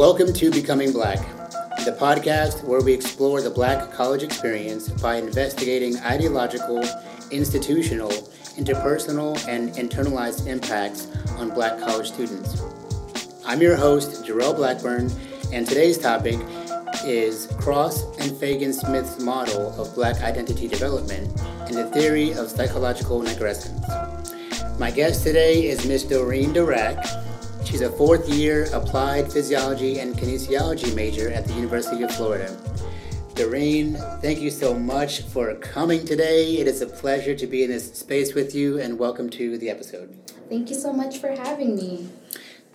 Welcome to Becoming Black, the podcast where we explore the Black college experience by investigating ideological, institutional, interpersonal, and internalized impacts on Black college students. I'm your host, Jarrell Blackburn, and today's topic is Cross and Fhagen-Smith's model of Black identity development and the theory of psychological nigrescence. My guest today is Ms. Doreen Dirac. She's a fourth year applied physiology and kinesiology major at the University of Florida. Doreen, thank you so much for coming today. It is a pleasure to be in this space with you, and welcome to the episode. Thank you so much for having me.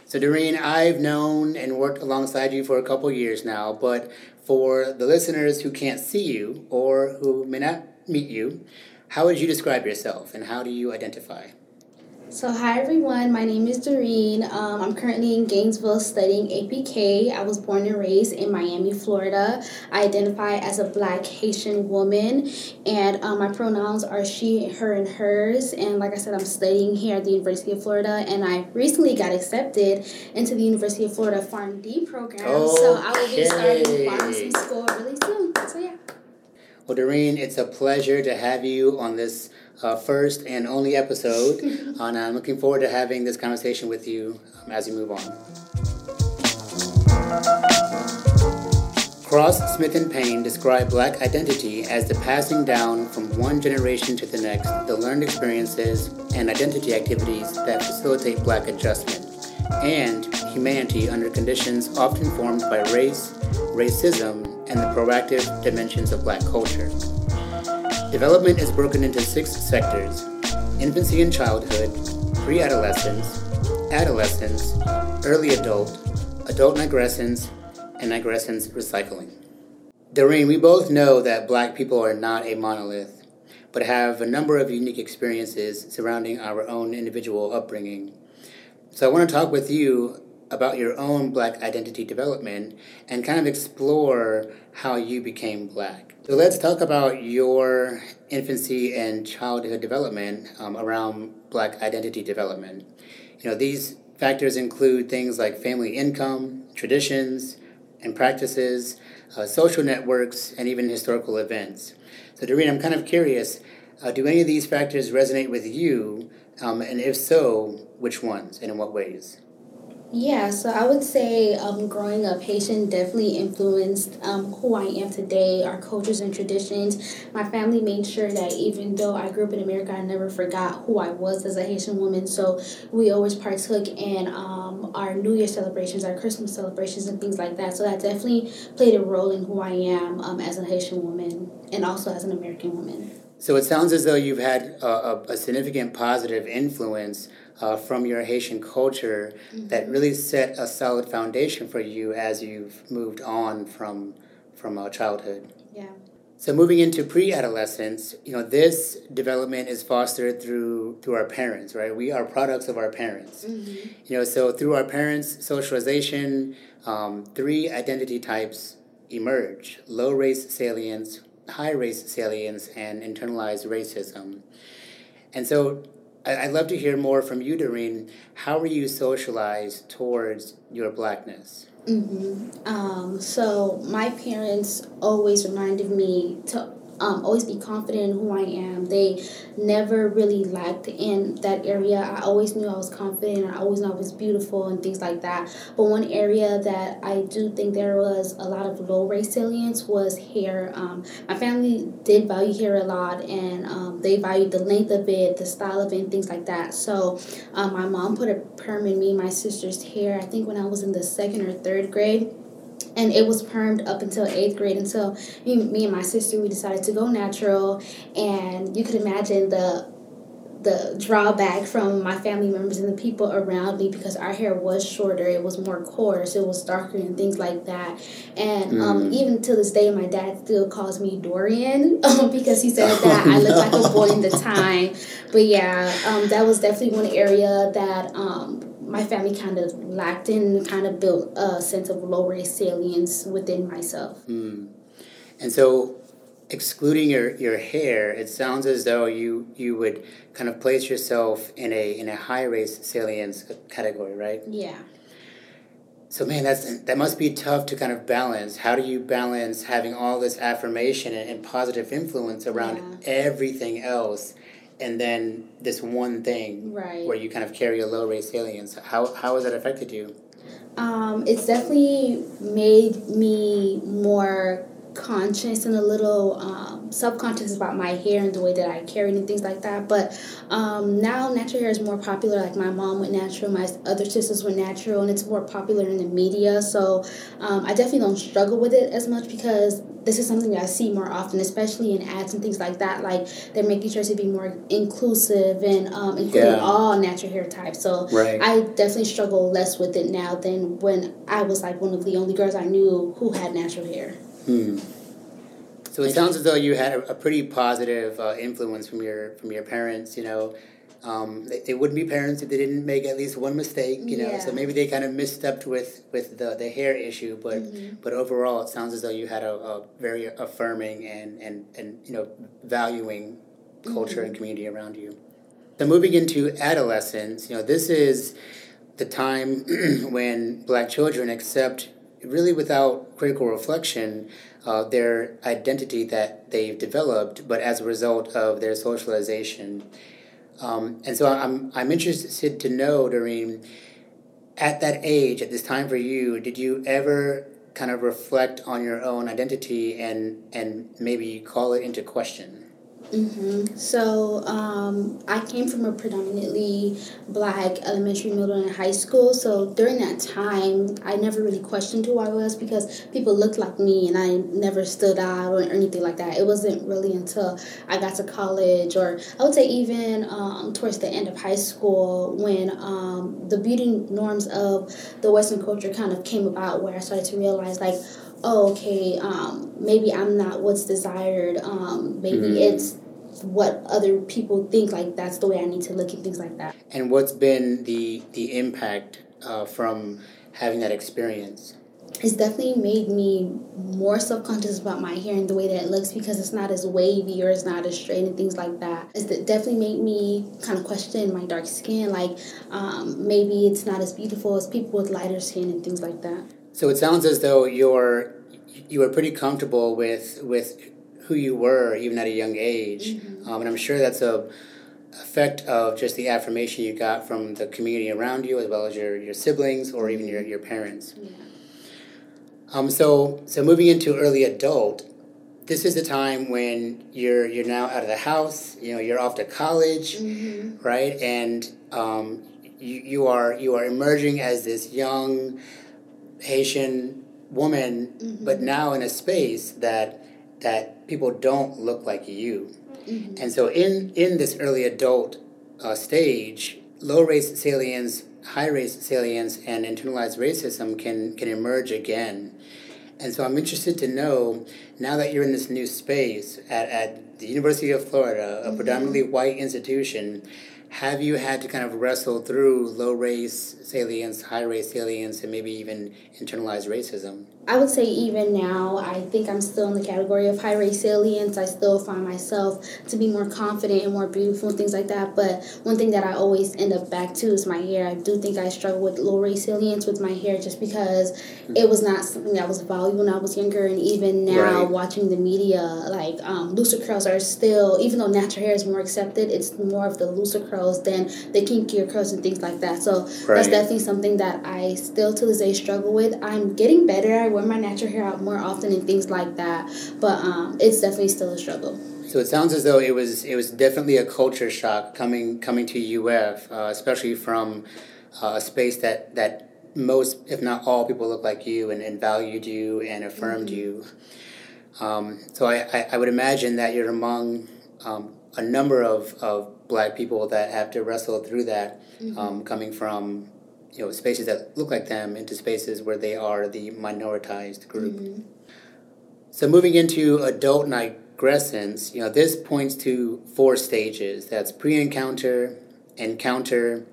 So, Doreen, I've known and worked alongside you for a couple years now, but for the listeners who can't see you or who may not meet you, how would you describe yourself and how do you identify? So, hi everyone, my name is Doreen. Um, I'm currently in Gainesville studying APK. I was born and raised in Miami, Florida. I identify as a black Haitian woman, and um, my pronouns are she, her, and hers. And like I said, I'm studying here at the University of Florida, and I recently got accepted into the University of Florida PharmD program. Okay. So, I will be starting pharmacy school really soon. So, yeah. Well, Doreen, it's a pleasure to have you on this uh, first and only episode. and I'm looking forward to having this conversation with you um, as you move on. Cross, Smith, and Payne describe Black identity as the passing down from one generation to the next, the learned experiences and identity activities that facilitate Black adjustment, and humanity under conditions often formed by race, racism, and the proactive dimensions of Black culture. Development is broken into six sectors infancy and childhood, pre adolescence, adolescence, early adult, adult nigrescence, and nigrescence recycling. Doreen, we both know that black people are not a monolith, but have a number of unique experiences surrounding our own individual upbringing. So I want to talk with you about your own black identity development and kind of explore how you became black. So let's talk about your infancy and childhood development um, around Black identity development. You know, these factors include things like family income, traditions and practices, uh, social networks, and even historical events. So, Doreen, I'm kind of curious uh, do any of these factors resonate with you? Um, and if so, which ones and in what ways? Yeah, so I would say um, growing up Haitian definitely influenced um, who I am today, our cultures and traditions. My family made sure that even though I grew up in America, I never forgot who I was as a Haitian woman. So we always partook in um, our New Year celebrations, our Christmas celebrations, and things like that. So that definitely played a role in who I am um, as a Haitian woman and also as an American woman. So it sounds as though you've had a, a, a significant positive influence uh, from your Haitian culture mm-hmm. that really set a solid foundation for you as you've moved on from from uh, childhood. Yeah. So moving into pre-adolescence, you know, this development is fostered through through our parents, right? We are products of our parents. Mm-hmm. You know, so through our parents' socialization, um, three identity types emerge: low race salience, high race salience, and internalized racism. And so I'd love to hear more from you, Doreen. How were you socialized towards your blackness? Mm-hmm. Um, so my parents always reminded me to um, always be confident in who I am. They never really lacked in that area. I always knew I was confident. I always knew I was beautiful and things like that. But one area that I do think there was a lot of low resilience was hair. Um, my family did value hair a lot, and um, they valued the length of it, the style of it, and things like that. So um, my mom put a perm in me my sister's hair. I think when I was in the second or third grade and it was permed up until eighth grade until me, me and my sister we decided to go natural. And you could imagine the the drawback from my family members and the people around me because our hair was shorter it was more coarse it was darker and things like that. And mm. um, even to this day my dad still calls me dorian um, because he said that i look like a boy in the time. But yeah um, that was definitely one area that um, my family kind of lacked in, kind of built a sense of low race salience within myself. Mm. And so, excluding your, your hair, it sounds as though you you would kind of place yourself in a in a high race salience category, right? Yeah. So man, that's that must be tough to kind of balance. How do you balance having all this affirmation and, and positive influence around Yeah. everything else, and then this one thing Right. where you kind of carry a low race salience? How how has that affected you? Um, it's definitely made me more conscious and a little um, subconscious about my hair and the way that I carry and things like that. But um, now natural hair is more popular. Like my mom went natural, my other sisters went natural, and it's more popular in the media. So um, I definitely don't struggle with it as much because this is something that I see more often, especially in ads and things like that. Like they're making sure to be more inclusive and um, including Yeah. all natural hair types. So Right. I definitely struggle less with it now than when I was like one of the only girls I knew who had natural hair. Hmm. So it sounds as though you had a, a pretty positive uh, influence from your from your parents. You know, um, they, they wouldn't be parents if they didn't make at least one mistake. You know, so maybe they kind of misstepped with with the, the hair issue, but Mm-hmm. but overall, it sounds as though you had a, a very affirming and and and you know valuing culture and community around you. So moving into adolescence, you know, this is the time when black children accept really without critical reflection uh, their identity that they've developed, but as a result of their socialization. Um, and so I'm, I'm interested to know, Doreen, at that age, at this time for you, did you ever kind of reflect on your own identity and, and maybe call it into question? Hmm So um, I came from a predominantly black elementary, middle, and high school. So during that time, I never really questioned who I was because people looked like me, and I never stood out or anything like that. It wasn't really until I got to college, or I would say even um, towards the end of high school, when um, the beauty norms of the Western culture kind of came about, where I started to realize like oh, okay, um, maybe I'm not what's desired. Um, maybe Mhm. it's what other people think. Like that's the way I need to look and things like that. And what's been the, the impact uh, from having that experience? It's definitely made me more self-conscious about my hair and the way that it looks because it's not as wavy or it's not as straight and things like that. It's de- definitely made me kind of question my dark skin. Like um, maybe it's not as beautiful as people with lighter skin and things like that. So it sounds as though you're you were pretty comfortable with with who you were even at a young age, um, and I'm sure that's a effect of just the affirmation you got from the community around you, as well as your, your siblings or even your, your parents. Yeah. Um, so so moving into early adult, this is the time when you're you're now out of the house. You know you're off to college, Mm-hmm. right? And um, you you are you are emerging as this young Haitian woman, Mm-hmm. but now in a space that that people don't look like you. Mm-hmm. And so in in this early adult uh, stage, low race salience, high race salience, and internalized racism can can emerge again. And so I'm interested to know now that you're in this new space at, at the University of Florida, a predominantly white institution, have you had to kind of wrestle through low race salience, high race salience, and maybe even internalized racism? I would say even now, I think I'm still in the category of high race salience. I still find myself to be more confident and more beautiful and things like that. But one thing that I always end up back to is my hair. I do think I struggle with low race salience with my hair just because it was not something that was valued when I was younger. And even now, Right. watching the media, like um, looser curls are still, even though natural hair is more accepted, it's more of the looser curls than the kinkier curls and things like that. So Right. that's definitely something that I still to this day struggle with. I'm getting better. I wear my natural hair out more often and things like that, but um, it's definitely still a struggle. So it sounds as though it was it was definitely a culture shock coming coming to UF, uh, especially from uh, a space that that most, if not all, people look like you and, and valued you and affirmed you. Um, so I, I, I would imagine that you're among um, a number of, of black people that have to wrestle through that, um, coming from you know spaces that look like them into spaces where they are the minoritized group. Mm-hmm. So moving into adult nigrescence, you know, this points to four stages. That's pre-encounter, encounter,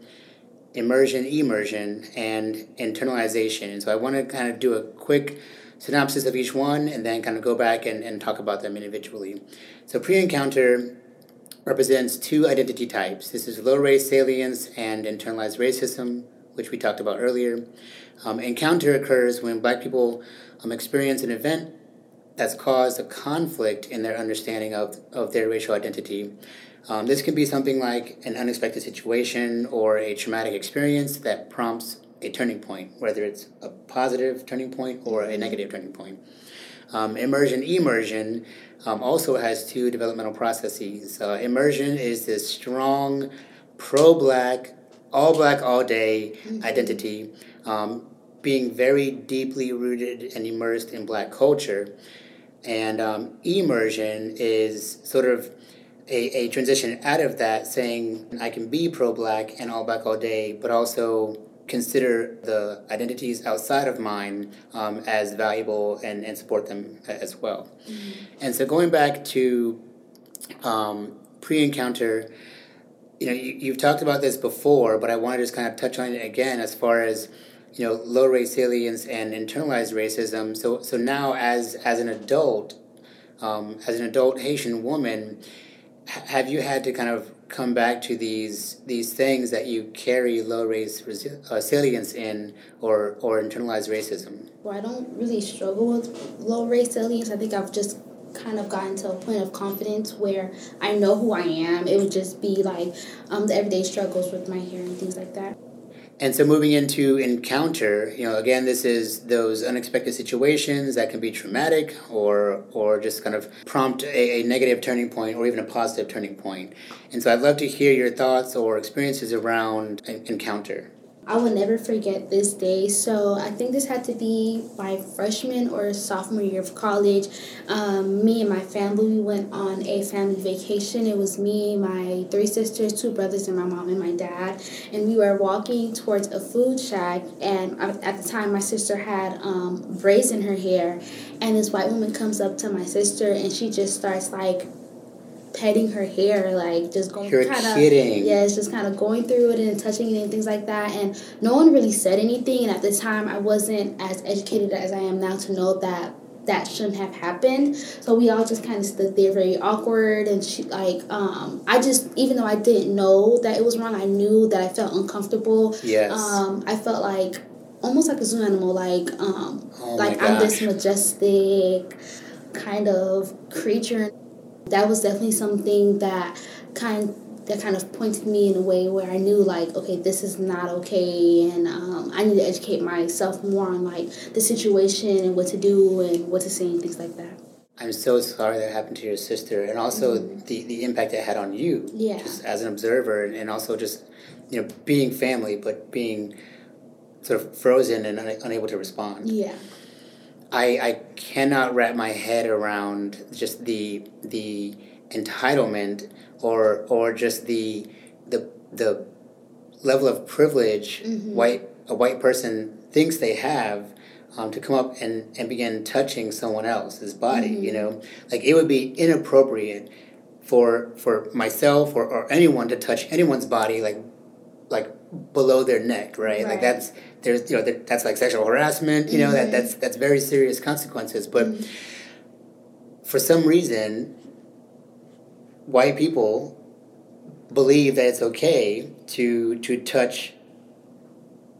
immersion, emersion, and internalization. And so I want to kind of do a quick synopsis of each one and then kind of go back and, and talk about them individually. So pre-encounter represents two identity types. This is low race salience and internalized racism, which we talked about earlier. Um, encounter occurs when black people um, experience an event that's caused a conflict in their understanding of, of their racial identity. Um, this can be something like an unexpected situation or a traumatic experience that prompts a turning point, whether it's a positive turning point or a negative turning point. Um, immersion emersion um, also has two developmental processes. Uh, immersion is this strong, pro black, all black, all day identity, um, being very deeply rooted and immersed in black culture. And um, emersion is sort of a, a transition out of that, saying I can be pro black and all black all day, but also consider the identities outside of mine um, as valuable and, and support them as well. Mm-hmm. And so going back to um, pre encounter, you know, you, you've talked about this before, but I want to just kind of touch on it again as far as you know low race salience and internalized racism. So so now as as an adult, um, as an adult Haitian woman, have you had to kind of come back to these these things that you carry low race resi- uh, salience in or or internalized racism? Well, I don't really struggle with low race salience. I think I've just kind of gotten to a point of confidence where I know who I am. It would just be like um, the everyday struggles with my hair and things like that. And so moving into encounter, you know, again, this is those unexpected situations that can be traumatic or or just kind of prompt a, a, negative turning point or even a positive turning point. And so I'd love to hear your thoughts or experiences around encounter. I will never forget this day. So I think this had to be my freshman or sophomore year of college. Um, me and my family we went on a family vacation. It was me, my three sisters, two brothers, and my mom and my dad. And we were walking towards a food shack. And at the time, my sister had um, braids in her hair. And this white woman comes up to my sister and she just starts like petting her hair, like just going kind of yeah, it's just kind of going through it and touching it and things like that. And no one really said anything. And at the time, I wasn't as educated as I am now to know that that shouldn't have happened. So we all just kind of stood there very awkward and she like um I just even though I didn't know that it was wrong, I knew that I felt uncomfortable. Yes. Um I felt like almost like a zoo animal, like um oh like I'm this majestic kind of creature that was definitely something that kind that kind of pointed me in a way where I knew like okay this is not okay and um, I need to educate myself more on like the situation and what to do and what to say and things like that. I'm so sorry that happened to your sister and also mm-hmm. the, the impact it had on you yeah. just as an observer and also just you know being family but being sort of frozen and un- unable to respond. Yeah. I, I cannot wrap my head around just the the entitlement or or just the the the level of privilege mm-hmm. white a white person thinks they have um, to come up and, and begin touching someone else's body mm-hmm. you know like it would be inappropriate for for myself or, or anyone to touch anyone's body like like below their neck right, right. like that's there's you know that, that's like sexual harassment you know mm-hmm. that that's that's very serious consequences but mm-hmm. for some reason white people believe that it's okay to to touch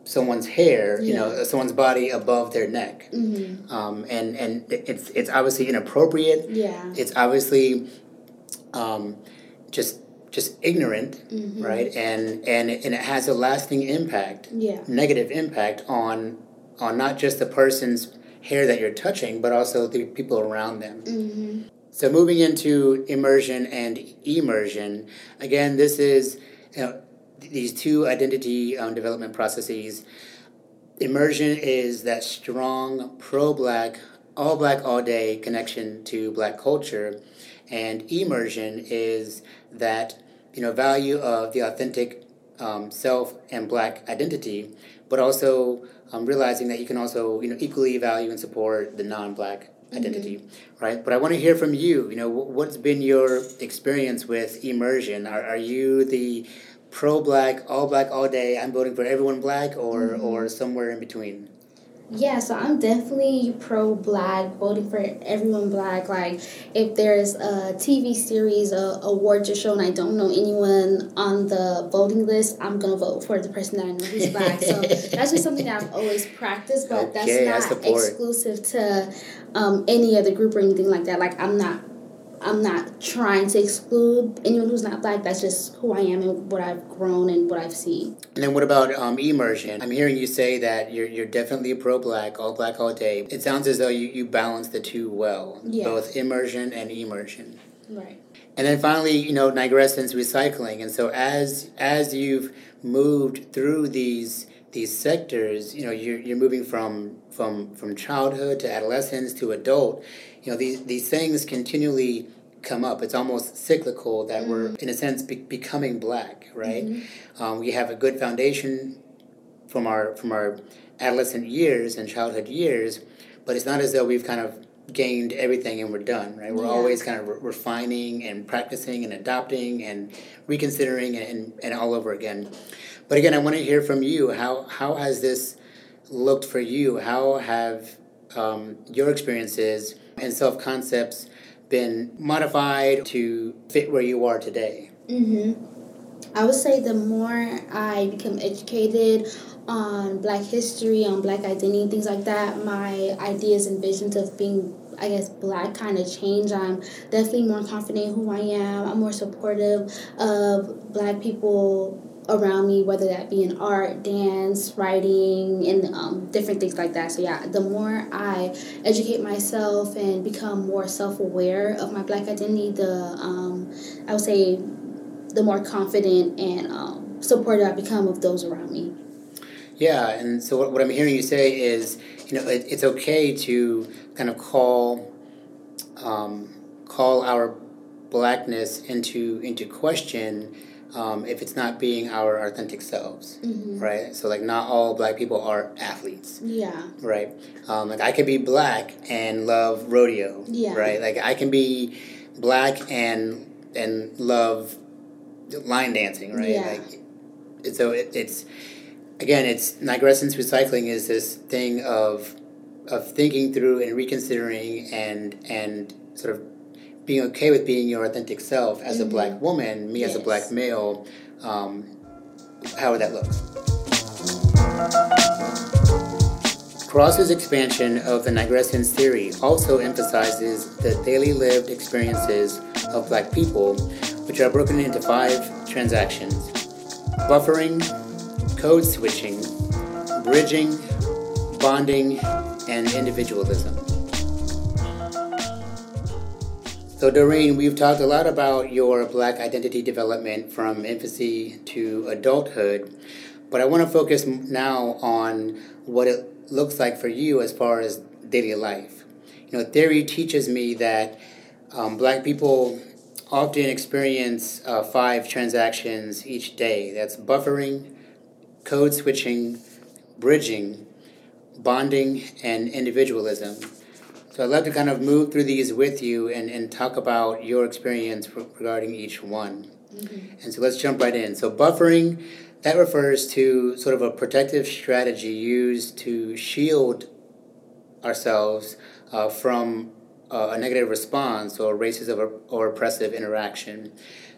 someone's hair yeah. you know someone's body above their neck mm-hmm. um, and and it's it's obviously inappropriate yeah it's obviously um, just just ignorant, mm-hmm. right? And and and it has a lasting impact, yeah. negative impact on on not just the person's hair that you're touching, but also the people around them. Mm-hmm. So moving into immersion and emersion, again, this is you know, these two identity um, development processes. Immersion is that strong pro-black, all black, all day connection to black culture, and emersion is that you know value of the authentic um, self and black identity, but also um, realizing that you can also you know equally value and support the non-black mm-hmm. identity, mm-hmm. right? But I want to hear from you. You know, what's been your experience with immersion? Are are you the pro-black, all black, all day? I'm voting for everyone black, or mm-hmm. or somewhere in between. Yeah, so I'm definitely pro black, voting for everyone black. Like, if there's a TV series, a award show, and I don't know anyone on the voting list, I'm gonna vote for the person that I know who's black. so that's just something that I've always practiced, but Okay, that's not exclusive to um, any other group or anything like that. Like, I'm not. I'm not trying to exclude anyone who's not black. That's just who I am and what I've grown and what I've seen. And then what about um, emersion? I'm hearing you say that you're, you're definitely pro-black, all black all day. It sounds as though you, you balance the two well, Yeah. both immersion and emersion. Right. And then finally, you know, nigrescence recycling. And so as as you've moved through these these sectors, you know, you're, you're moving from from from childhood to adolescence to adult. You know, these these things continually come up. It's almost cyclical that we're in a sense be- becoming black, right? Um, we have a good foundation from our from our adolescent years and childhood years, but it's not as though we've kind of gained everything and we're done, right? We're Yeah. always kind of re- refining and practicing and adopting and reconsidering and, and, and all over again. But again, I want to hear from you. How how has this looked for you? How have um, your experiences and self concepts been modified to fit where you are today? Mm-hmm. I would say the more I become educated on Black history, on Black identity, things like that, my ideas and visions of being, I guess, Black kind of change. I'm definitely more confident who I am. I'm more supportive of Black people around me, whether that be in art, dance, writing, and um, different things like that. So yeah, the more I educate myself and become more self-aware of my Black identity, the um, I would say the more confident and um, supportive I become of those around me. Yeah, and so what, what I'm hearing you say is, you know, it, it's okay to kind of call, um, call our blackness into into question um, if it's not being our authentic selves, Mm-hmm. right? So like, not all black people are athletes, Yeah. right? Um, like I could be black and love rodeo, Yeah. right? Like I can be black and and love line dancing, right? Yeah. Like, so it, it's again, it's nigrescence recycling is this thing of of thinking through and reconsidering and and sort of being okay with being your authentic self as a black woman, me as a black male. Um, how would that look? Cross's expansion of the nigrescence theory also emphasizes the daily lived experiences of black people, which are broken into five transactions buffering, code switching, bridging, bonding, and individualism. So, Doreen, we've talked a lot about your black identity development from infancy to adulthood, but I want to focus now on what it looks like for you as far as daily life. You know, theory teaches me that um, black people often experience uh, five transactions each day that's buffering, code switching, bridging, bonding, and individualism. So I'd love to kind of move through these with you and, and talk about your experience re- regarding each one. And so let's jump right in. So buffering, that refers to sort of a protective strategy used to shield ourselves uh, from uh, a negative response or racist or, or oppressive interaction.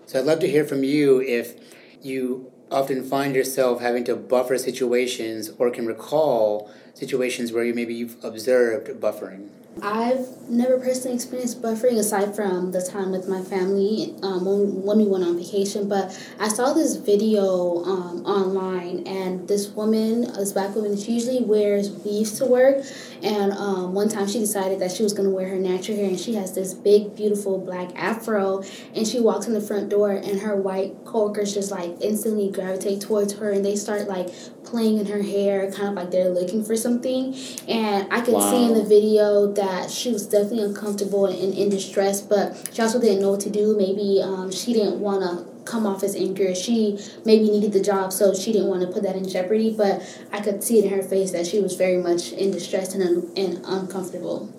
So I'd love to hear from you if you often find yourself having to buffer situations or can recall situations where you maybe you've observed buffering. I've never personally experienced buffering aside from the time with my family um, when, when we went on vacation. But I saw this video um, online, and this woman, this black woman, she usually wears weaves to work. And um, one time she decided that she was going to wear her natural hair, and she has this big, beautiful black afro. And she walks in the front door, and her white coworkers just like instantly gravitate towards her, and they start like playing in her hair, kind of like they're looking for something. And I could see in the video that she was definitely uncomfortable and in distress, but she also didn't know what to do. Maybe um, she didn't want to come off as angry. She maybe needed the job, so she didn't want to put that in jeopardy. But I could see it in her face that she was very much in distress and, un- and uncomfortable.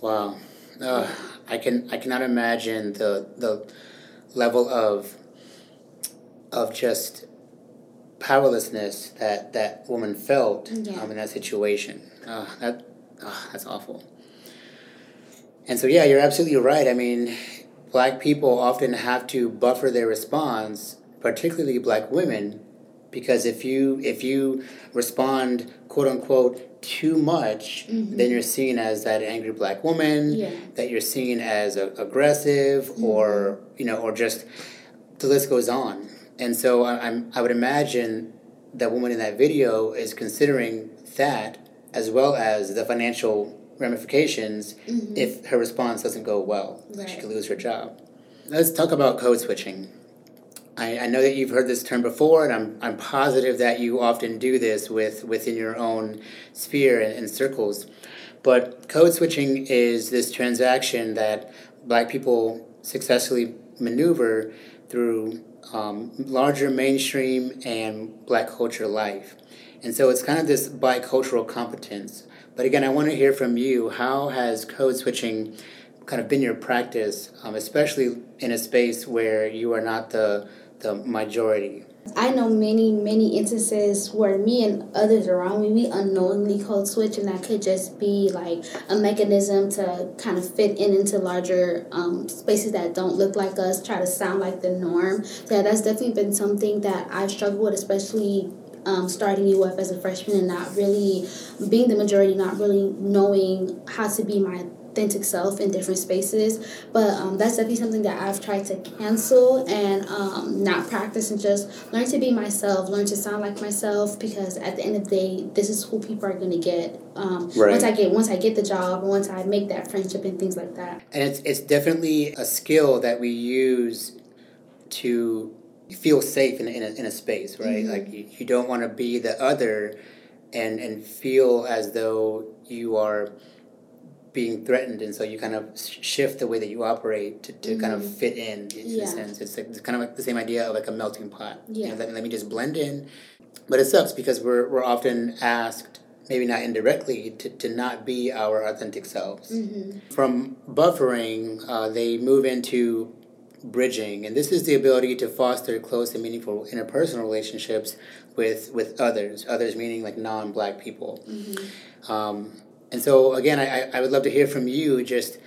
Wow, uh, I can I cannot imagine the the level of of just powerlessness that that woman felt Yeah. um, in that situation. Uh, that uh, that's awful. And so, yeah, you're absolutely right. I mean, black people often have to buffer their response, particularly black women, because if you if you respond quote unquote too much, then you're seen as that angry black woman. Yeah. That you're seen as a, aggressive, or you know, or just the list goes on. And so I, I'm I would imagine that woman in that video is considering that as well as the financial ramifications if her response doesn't go well. She could lose her job. Let's talk about code switching. I, I know that you've heard this term before, and I'm, I'm positive that you often do this with within your own sphere and, and circles. But code switching is this transaction that black people successfully maneuver through um, larger mainstream and black culture life. And so it's kind of this bicultural competence. But again, I want to hear from you. How has code switching kind of been your practice, um, especially in a space where you are not the, the majority? I know many, many instances where me and others around me, we unknowingly code switch, and that could just be like a mechanism to kind of fit in into larger um, spaces that don't look like us, try to sound like the norm. Yeah, that's definitely been something that I've struggled with, especially um, starting UF as a freshman and not really being the majority, not really knowing how to be my authentic self in different spaces. But um, that's definitely something that I've tried to cancel and um, not practice and just learn to be myself, learn to sound like myself. Because at the end of the day, this is who people are going to get. Um, Right. Once I get once I get the job, once I make that friendship and things like that. And it's, it's definitely a skill that we use to feel safe in, in, a, in a space, right? Mhm. Like you, you don't want to be the other and, and feel as though you are being threatened and so you kind of shift the way that you operate to, to kind of fit in in Yeah. a sense it's, like, it's kind of like the same idea of like a melting pot you know, Yeah. let, let me just blend in but it sucks because we're, we're often asked maybe not indirectly to, to not be our authentic selves Mm-hmm. from buffering, uh, they move into bridging, and this is the ability to foster close and meaningful interpersonal relationships with with others. Others meaning like non-black people. Um, and so again, I, I- would love to hear from you. Just,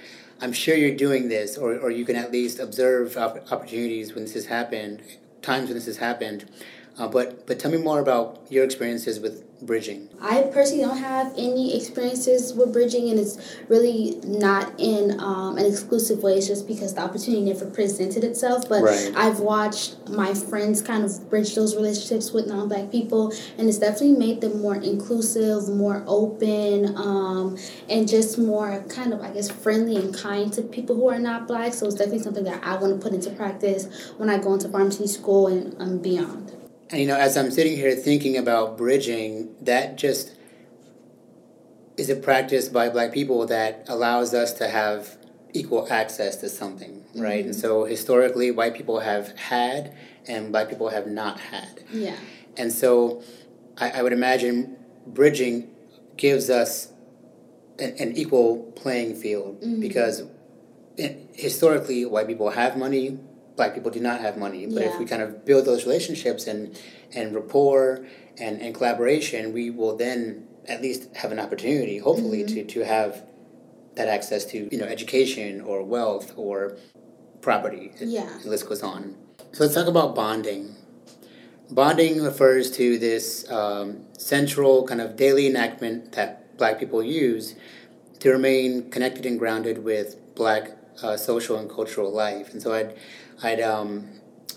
I'm sure you're doing this, or, or you can at least observe opp- opportunities when this has happened, times when this has happened. Uh, but but tell me more about your experiences with bridging. I personally don't have any experiences with bridging, and it's really not in um, an exclusive way. It's just because the opportunity never presented itself. But Right. I've watched my friends kind of bridge those relationships with non black people, and it's definitely made them more inclusive, more open, um, and just more kind of, I guess, friendly and kind to people who are not black. So it's definitely something that I want to put into practice when I go into pharmacy school and um, beyond. And you know, as I'm sitting here thinking about bridging, that just is a practice by black people that allows us to have equal access to something, right? And mm-hmm. so historically, white people have had and black people have not had. Yeah. And so I, I would imagine bridging gives us an, an equal playing field mm-hmm. because eh, historically, white people have money, black people do not have money. But if we kind of build those relationships and, and rapport and, and collaboration, we will then at least have an opportunity, hopefully, to, to have that access to you know education or wealth or property. Yeah. The list goes on. So let's talk about bonding. Bonding refers to this um, central kind of daily enactment that black people use to remain connected and grounded with black uh, social and cultural life. And so I'd, I'd, um,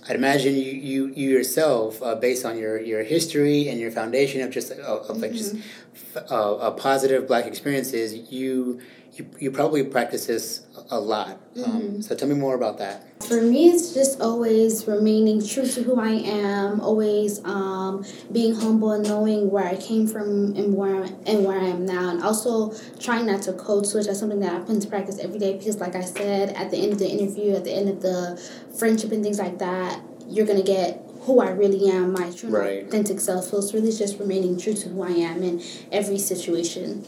I'd imagine you, you, you yourself, uh, based on your, your history and your foundation of just uh, of like just f- uh, uh, positive black experiences, you, you you probably practice this a lot. Um, so tell me more about that. For me, it's just always remaining true to who I am, always um, being humble and knowing where I came from and where and where I am now, and also trying not to code switch. That's something that I put into practice every day because, like I said, at the end of the interview, at the end of the friendship and things like that, you're gonna get who I really am, my true Right. authentic self. So it's really just remaining true to who I am in every situation.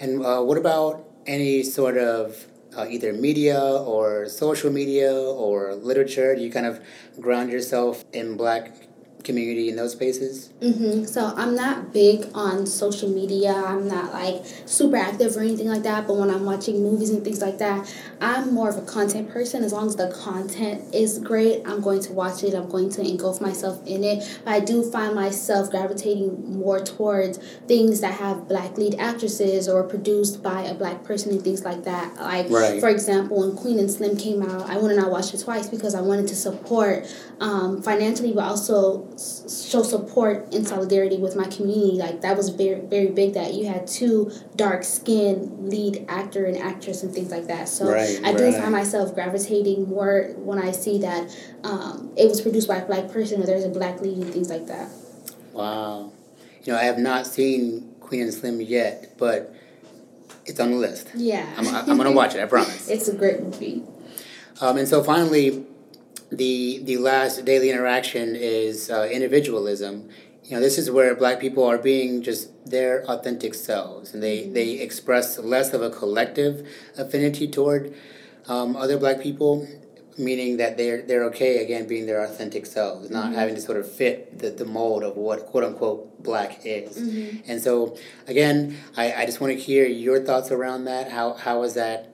And uh, what about any sort of uh, either media or social media or literature? Do you kind of ground yourself in black community in those spaces? Mm-hmm. So I'm not big on social media. I'm not like super active or anything like that. But when I'm watching movies and things like that, I'm more of a content person. As long as the content is great, I'm going to watch it. I'm going to engulf myself in it. But I do find myself gravitating more towards things that have black lead actresses or produced by a black person and things like that. Like right. for example, when Queen and Slim came out, I went and I watched it twice because I wanted to support um, financially, but also show support and solidarity with my community. Like that was very very big. That you had two dark skinned lead actor and actress and things like that. So right, I do right. find myself gravitating more when I see that um, it was produced by a black person or there's a black lead and things like that. Wow, you know I have not seen Queen and Slim yet, but it's on the list. Yeah, I'm, I'm gonna watch it. I promise. it's a great movie. Um, and so finally, the the last daily interaction is uh, individualism. You know, this is where Black people are being just their authentic selves, and they mm-hmm. they express less of a collective affinity toward um, other Black people, meaning that they're they're okay again being their authentic selves, not mm-hmm. having to sort of fit the, the mold of what quote unquote black is. Mm-hmm. And so again, I, I just want to hear your thoughts around that. How how is that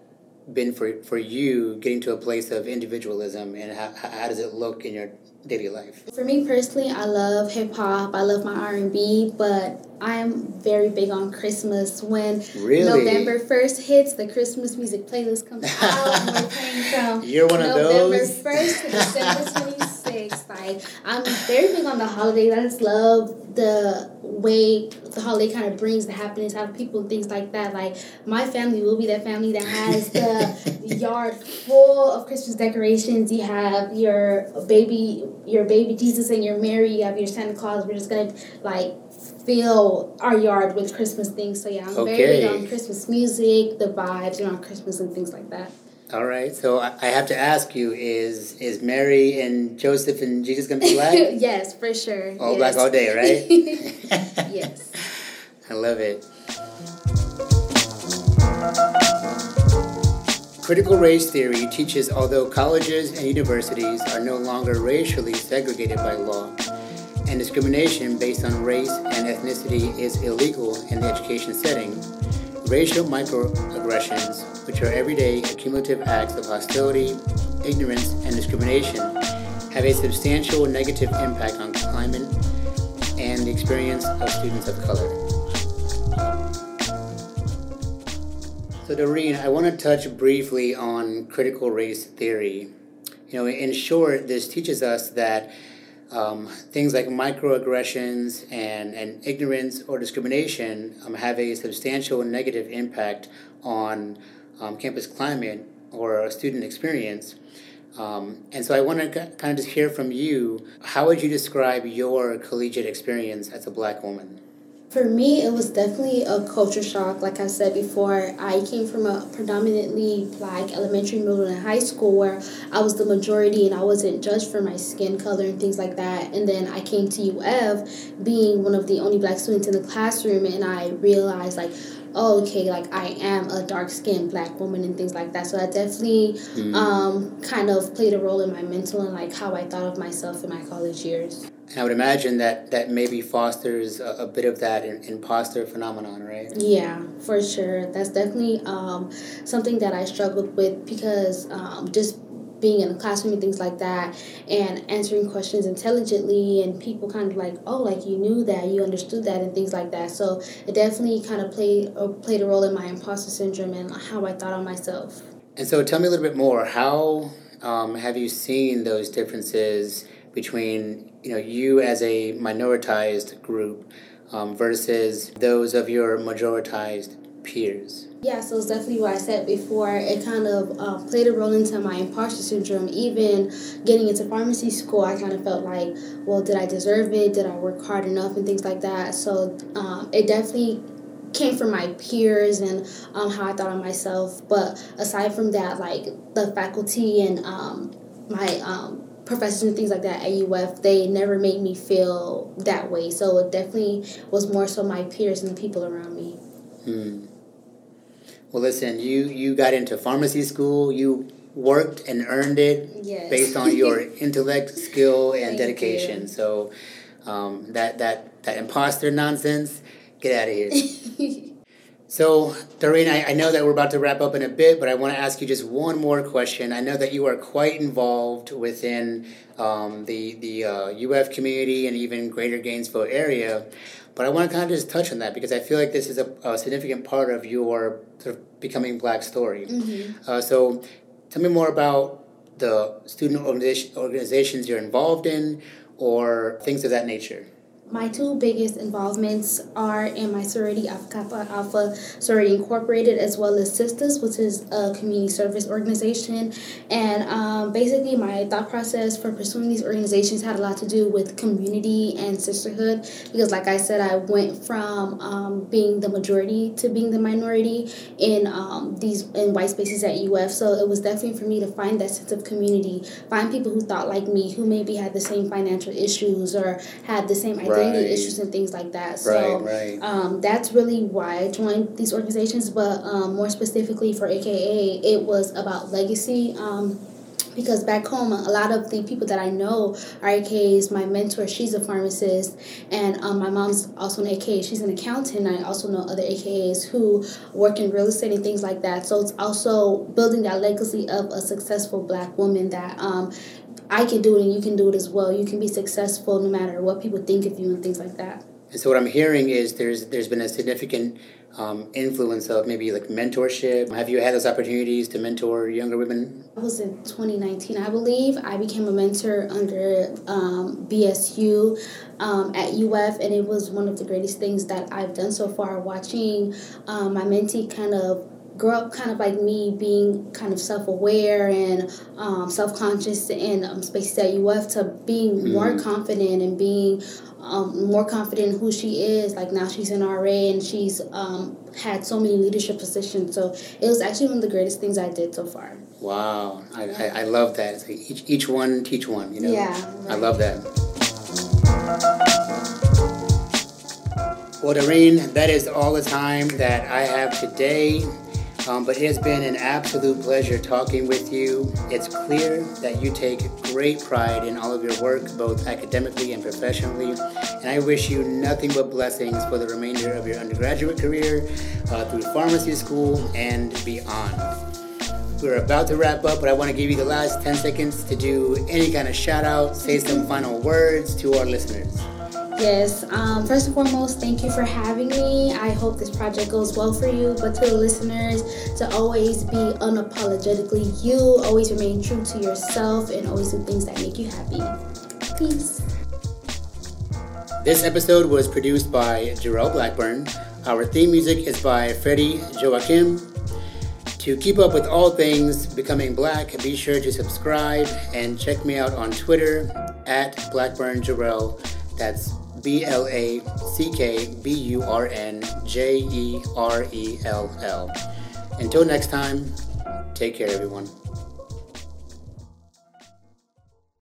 been for, for you getting to a place of individualism and how, how does it look in your daily life? For me personally, I love hip hop. I love my R and B, but I'm very big on Christmas. When really? November first hits, the Christmas music playlist comes out. we're playing from You're one of those. November first to December twenty. Like I'm very big on the holidays. I just love the way the holiday kind of brings the happiness out of people and things like that. Like my family will be that family that has the yard full of Christmas decorations. You have your baby, your baby Jesus and your Mary. You have your Santa Claus. We're just gonna like fill our yard with Christmas things. So yeah, I'm okay. very big on Christmas music, the vibes around Christmas and things like that. All right, so I have to ask you: Is is Mary and Joseph and Jesus gonna be black? yes, for sure. All yes. black all day, right? yes. I love it. Critical race theory teaches although colleges and universities are no longer racially segregated by law, and discrimination based on race and ethnicity is illegal in the education setting, racial microaggressions, which are everyday accumulative acts of hostility, ignorance, and discrimination, have a substantial negative impact on climate and the experience of students of color. So, Doreen, I want to touch briefly on critical race theory. You know, in short, this teaches us that um, things like microaggressions and, and ignorance or discrimination um, have a substantial negative impact on um, campus climate or student experience. Um, and so I want to kind of just hear from you how would you describe your collegiate experience as a black woman? For me, it was definitely a culture shock. Like I said before, I came from a predominantly black elementary, middle, and high school where I was the majority and I wasn't judged for my skin color and things like that. And then I came to UF being one of the only black students in the classroom, and I realized, like, oh, okay, like I am a dark skinned black woman and things like that. So that definitely mm. um, kind of played a role in my mental and like how I thought of myself in my college years. And I would imagine that that maybe fosters a, a bit of that imposter phenomenon, right? Yeah, for sure. That's definitely um, something that I struggled with because um, just being in the classroom and things like that and answering questions intelligently and people kind of like oh like you knew that you understood that and things like that so it definitely kind of played or played a role in my imposter syndrome and how i thought of myself and so tell me a little bit more how um, have you seen those differences between you know you as a minoritized group um, versus those of your majoritized peers yeah, so it's definitely what I said before. It kind of uh, played a role into my imposter syndrome. Even getting into pharmacy school, I kind of felt like, well, did I deserve it? Did I work hard enough? And things like that. So um, it definitely came from my peers and um, how I thought of myself. But aside from that, like the faculty and um, my um, professors and things like that at UF, they never made me feel that way. So it definitely was more so my peers and the people around me. Hmm. Well, listen, you you got into pharmacy school. You worked and earned it yes. based on your intellect, skill, and Thank dedication. you. So um, that that that imposter nonsense, get out of here. So, Doreen, I, I know that we're about to wrap up in a bit, but I want to ask you just one more question. I know that you are quite involved within um, the the uh, UF community and even Greater Gainesville area, but I want to kind of just touch on that because I feel like this is a, a significant part of your sort of becoming black story. Mm-hmm. Uh, so, tell me more about the student organization, organizations you're involved in, or things of that nature. My two biggest involvements are in my sorority Alpha Kappa Alpha Sorority Incorporated, as well as Sisters, which is a community service organization. And um, basically, my thought process for pursuing these organizations had a lot to do with community and sisterhood. Because, like I said, I went from um, being the majority to being the minority in um, these in white spaces at UF. So it was definitely for me to find that sense of community, find people who thought like me, who maybe had the same financial issues or had the same Right. Issues and things like that. So right, right. um, that's really why I joined these organizations, but um, more specifically for AKA, it was about legacy. Um, because back home, a lot of the people that I know are AKAs. My mentor, she's a pharmacist, and um, my mom's also an AKA. She's an accountant. I also know other AKAs who work in real estate and things like that. So it's also building that legacy of a successful black woman that um, I can do it and you can do it as well. You can be successful no matter what people think of you and things like that. And so what I'm hearing is there's there's been a significant um, influence of maybe like mentorship. Have you had those opportunities to mentor younger women? I was in 2019, I believe. I became a mentor under um, BSU um, at UF, and it was one of the greatest things that I've done so far. Watching um, my mentee kind of grow up kind of like me, being kind of self aware and um, self conscious in um, spaces you UF, to being more confident and being um, more confident in who she is. Like now she's an RA and she's um, had so many leadership positions. So it was actually one of the greatest things I did so far. Wow, I, I, I love that. It's like each, each one teach one, you know? Yeah, I love that. Well, Doreen, that is all the time that I have today. Um, but it has been an absolute pleasure talking with you. It's clear that you take great pride in all of your work, both academically and professionally. And I wish you nothing but blessings for the remainder of your undergraduate career, uh, through pharmacy school, and beyond. We're about to wrap up, but I want to give you the last 10 seconds to do any kind of shout out, say some final words to our listeners. Yes, um, first and foremost, thank you for having me. I hope this project goes well for you. But to the listeners, to always be unapologetically you, always remain true to yourself, and always do things that make you happy. Peace. This episode was produced by Jerell Blackburn. Our theme music is by Freddie Joachim. To keep up with all things Becoming Black, be sure to subscribe and check me out on Twitter at Blackburn Jerell. That's B L A C K B U R N J E R E L L. Until next time, take care, everyone.